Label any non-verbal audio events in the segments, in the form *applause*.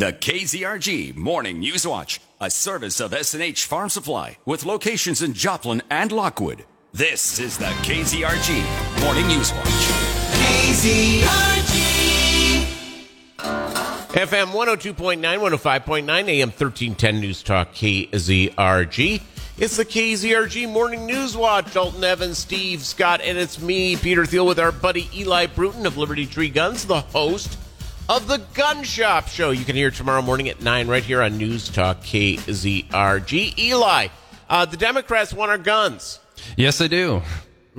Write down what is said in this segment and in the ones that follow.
The KZRG Morning News Watch, a service of S&H Farm Supply with locations in Joplin and Lockwood. This is the KZRG Morning News Watch. KZRG. FM 102.9, 105.9, AM 1310 News Talk KZRG. It's the KZRG Morning News Watch. Dalton Evans, Steve Scott, and it's me, Peter Thiel, with our buddy Eli Bruton of Liberty Tree Guns, the host of the Gun Shop Show. You can hear tomorrow morning at 9 right here on News Talk KZRG. Eli, uh, the Democrats want our guns. Yes, they do.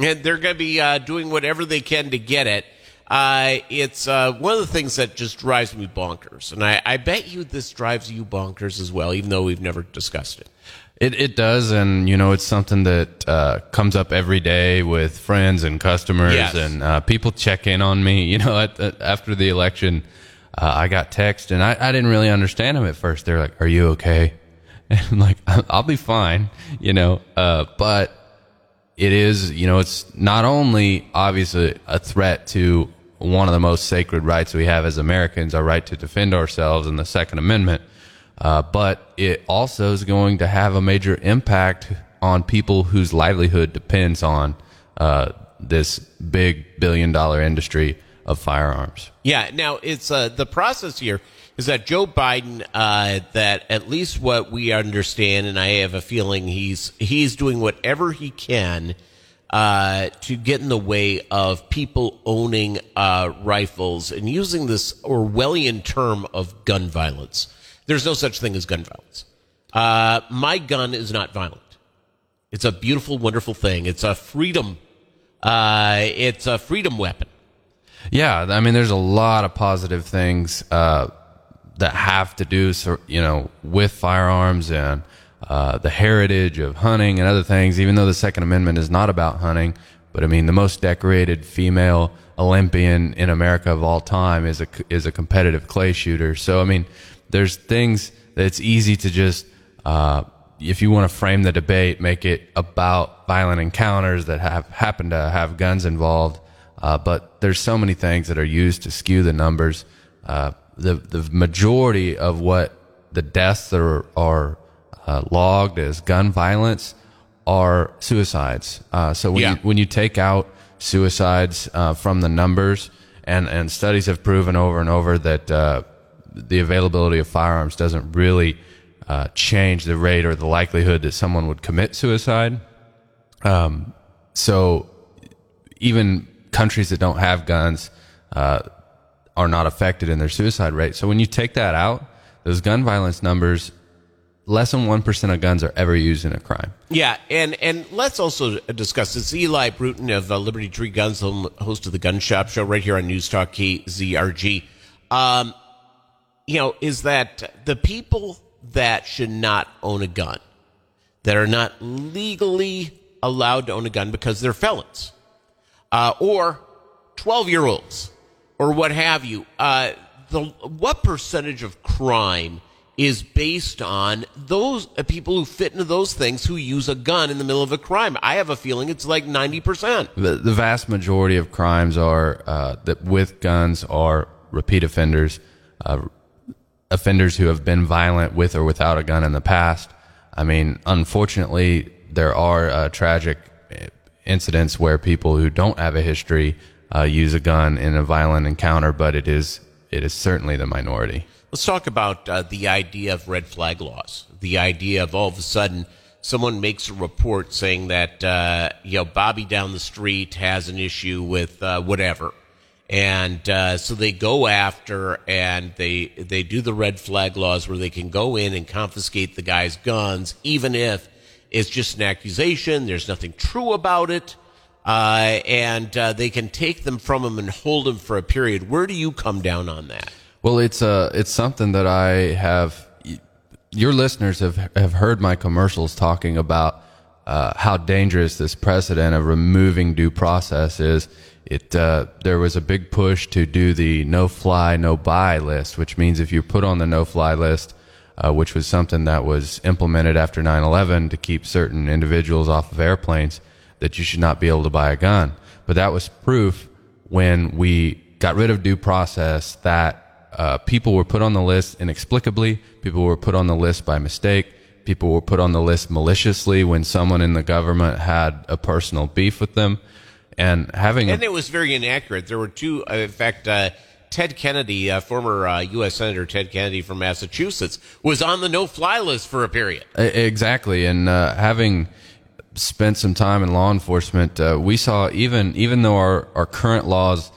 And they're going to be uh, doing whatever they can to get it. Uh, it's uh, one of the things that just drives me bonkers. And I, I bet you this drives you bonkers as well, even though we've never discussed it. It it does, and you know it's something that uh, comes up every day with friends and customers, Yes. and uh, people check in on me. *laughs* You know, at, at, after the election, uh, I got text, and I, I didn't really understand them at first. They're like, "Are you okay?" *laughs* And I'm like, "I'll be fine," you know. Uh, but it is, you know, it's not only obviously a threat to one of the most sacred rights we have as Americans, our right to defend ourselves in the Second Amendment, uh, but it also is going to have a major impact on people whose livelihood depends on uh, this big billion dollar industry of firearms. Yeah. Now it's uh, the process here is that Joe Biden, uh, that at least what we understand, and I have a feeling he's he's doing whatever he can uh, to get in the way of people owning uh, rifles and using this Orwellian term of gun violence. There's no such thing as gun violence. Uh, my gun is not violent. It's a beautiful, wonderful thing. It's a freedom. Uh, it's a freedom weapon. Yeah, I mean, there's a lot of positive things uh, that have to do, you know, with firearms and uh, the heritage of hunting and other things. Even though the Second Amendment is not about hunting, but I mean, the most decorated female Olympian in America of all time is a is a competitive clay shooter. So I mean, there's things that it's easy to just. Uh, if you want to frame the debate, make it about violent encounters that have happen to have guns involved. Uh, but there's so many things that are used to skew the numbers. Uh, the the majority of what the deaths that are, are uh, logged as gun violence are suicides. Uh, so when Yeah. you when you take out suicides uh, from the numbers, and and studies have proven over and over that uh, the availability of firearms doesn't really uh, change the rate or the likelihood that someone would commit suicide. Um, so even countries that don't have guns uh, are not affected in their suicide rate. So when you take that out, those gun violence numbers, less than one percent of guns are ever used in a crime. Yeah, and and let's also discuss this. Eli Bruton of uh, Liberty Tree Guns, host of the Gun Shop Show, right here on News Talk KZRG. Um, you know, is that the people that should not own a gun, that are not legally allowed to own a gun because they're felons, uh, or twelve-year-olds, or what have you. Uh, the what percentage of crime is based on those uh, people who fit into those things who use a gun in the middle of a crime? I have a feeling it's like ninety percent. The, the vast majority of crimes are uh, that with guns are repeat offenders, uh, offenders who have been violent with or without a gun in the past. I mean, unfortunately, there are uh, tragic incidents where people who don't have a history uh, use a gun in a violent encounter, but it is it is certainly the minority. Let's talk about uh, the idea of red flag laws. The idea of all of a sudden someone makes a report saying that uh, you know Bobby down the street has an issue with uh, whatever, and uh, so they go after and they they do the red flag laws where they can go in and confiscate the guy's guns, even if it's just an accusation. There's nothing true about it. Uh, and uh, they can take them from him and hold him for a period. Where do you come down on that? Well, it's uh, it's something that I have. Your listeners have have heard my commercials talking about uh, how dangerous this precedent of removing due process is. It uh, there was a big push to do the no fly, no buy list, which means if you're put on the no fly list, uh, which was something that was implemented after 9/11 to keep certain individuals off of airplanes, that you should not be able to buy a gun. But that was proof when we got rid of due process that uh, people were put on the list inexplicably. People were put on the list by mistake. People were put on the list maliciously when someone in the government had a personal beef with them. And having and a, it was very inaccurate. There were two, uh, in fact, uh, Ted Kennedy, uh, former U.S. Uh, Senator Ted Kennedy from Massachusetts, was on the no-fly list for a period. Exactly, and uh, having spent some time in law enforcement, we saw even even though our, our current laws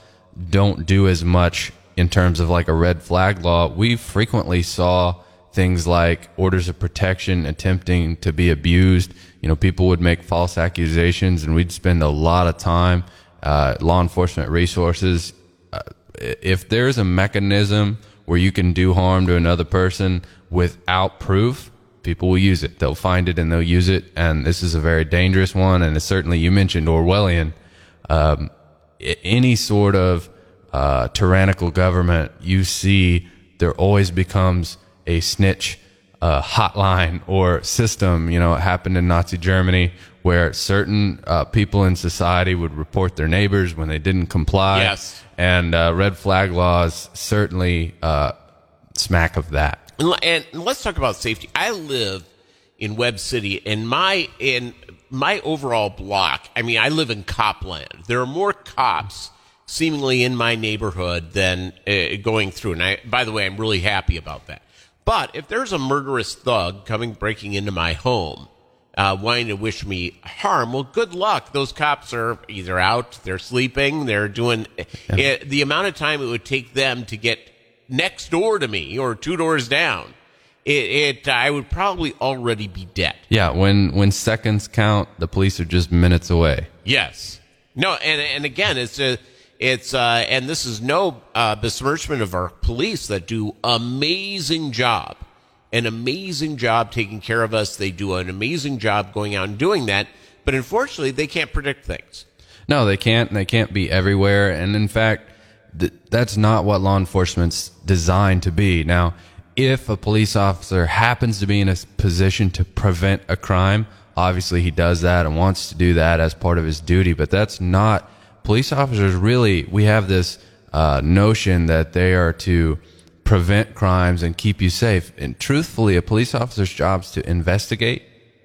don't do as much in terms of like a red flag law, we frequently saw things like orders of protection attempting to be abused. You know, people would make false accusations, and we'd spend a lot of time, uh, law enforcement resources. If there's a mechanism where you can do harm to another person without proof, people will use it. They'll find it and they'll use it. And this is a very dangerous one. And it's certainly, you mentioned Orwellian. Um, any sort of uh, tyrannical government you see, there always becomes a snitch uh, hotline or system. You know, it happened in Nazi Germany where certain uh, people in society would report their neighbors when they didn't comply. Yes. And uh, red flag laws certainly uh, smack of that. And let's talk about safety. I live in Webb City, and my in my overall block. I mean, I live in Copland. There are more cops seemingly in my neighborhood than uh, going through. And I, by the way, I'm really happy about that. But if there's a murderous thug coming breaking into my home, uh, wanting to wish me harm, well, good luck. Those cops are either out, they're sleeping, they're doing yeah. it, the amount of time it would take them to get next door to me or two doors down, it, it I would probably already be dead. Yeah, when when seconds count, the police are just minutes away. Yes. No, and and again, it's a it's uh, and this is no uh, besmirchment of our police that do amazing job, an amazing job taking care of us. They do an amazing job going out and doing that, but unfortunately, they can't predict things. No, they can't. They can't be everywhere, and in fact th- that's not what law enforcement's designed to be. Now, if a police officer happens to be in a position to prevent a crime, obviously he does that and wants to do that as part of his duty, but that's not police officers really we have this uh, notion that they are to prevent crimes and keep you safe and truthfully a police officer's job is to investigate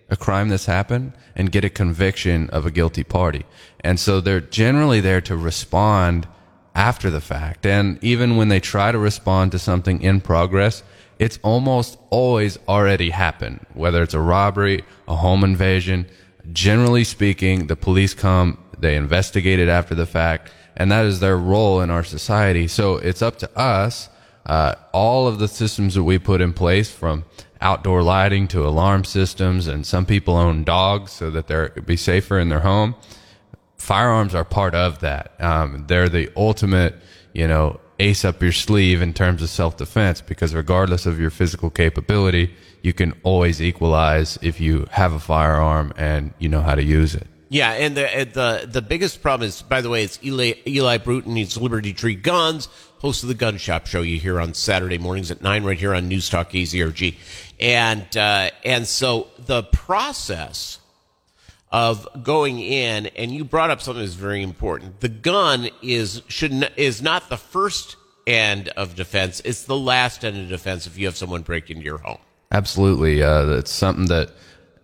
a crime that's happened and get a conviction of a guilty party and so they're generally there to respond after the fact. And even when they try to respond to something in progress, it's almost always already happened, whether it's a robbery, a home invasion. Generally speaking, the police come, they investigate it after the fact, and that is their role in our society. So it's up to us, uh, all of the systems that we put in place from outdoor lighting to alarm systems, and some people own dogs so that they're be safer in their home firearms are part of that. Um, they're the ultimate, you know, ace up your sleeve in terms of self defense because regardless of your physical capability, you can always equalize if you have a firearm and you know how to use it. Yeah, and the the the biggest problem is, by the way, it's Eli, Eli Bruton. He's Liberty Tree Guns, host of the Gun Shop Show. You hear on Saturday mornings at nine, right here on News Talk KZRG, and uh, and so the process of going in, and you brought up something that's very important. The gun is should n- is not the first end of defense; it's the last end of defense. If you have someone break into your home, absolutely, uh, it's something that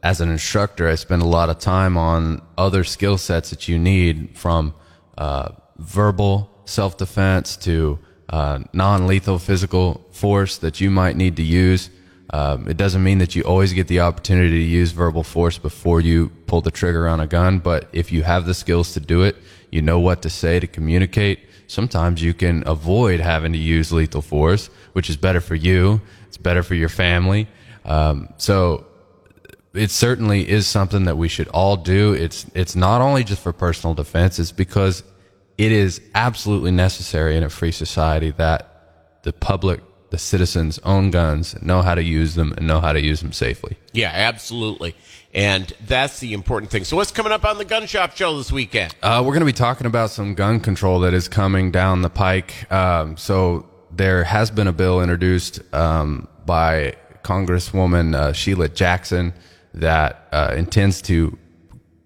as an instructor, I spend a lot of time on other skill sets that you need from uh, verbal self defense to uh, non lethal physical force that you might need to use. Um, it doesn't mean that you always get the opportunity to use verbal force before you pull the trigger on a gun, but if you have the skills to do it, you know what to say to communicate. Sometimes you can avoid having to use lethal force, which is better for you. It's better for your family. Um, so it certainly is something that we should all do. It's it's not only just for personal defense. It's because it is absolutely necessary in a free society that the public the citizens own guns, know how to use them, and know how to use them safely. Yeah, absolutely. And that's the important thing. So, what's coming up on the gun shop show this weekend? Uh, we're going to be talking about some gun control that is coming down the pike. Um, so, there has been a bill introduced um, by Congresswoman uh, Sheila Jackson that uh, intends to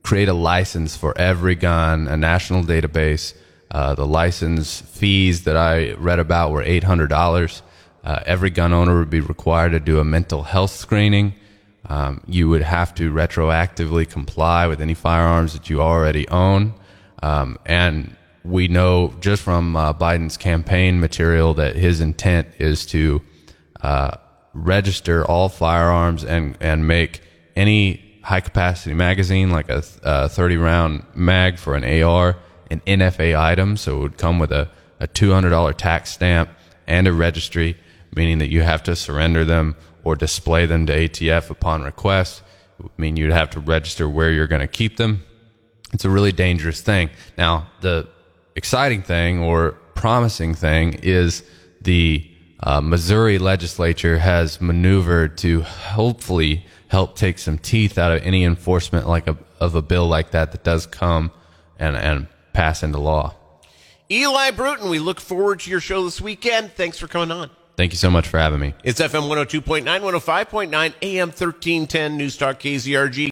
create a license for every gun, a national database Uh, the license fees that I read about were $800. Uh, every gun owner would be required to do a mental health screening. Um, you would have to retroactively comply with any firearms that you already own. Um, and we know just from uh, Biden's campaign material that his intent is to uh, register all firearms and, and make any high capacity magazine, like a, a 30 round mag for an AR, an NFA item. So it would come with a, a $200 tax stamp and a registry, meaning that you have to surrender them or display them to ATF upon request. I mean, you'd have to register where you're going to keep them. It's a really dangerous thing. Now, the exciting thing or promising thing is the uh, Missouri legislature has maneuvered to hopefully help take some teeth out of any enforcement like a, of a bill like that that does come and, and pass into law. Eli Bruton, we look forward to your show this weekend. Thanks for coming on. Thank you so much for having me. It's FM 102.9, 105.9, AM 1310, News Talk KZRG.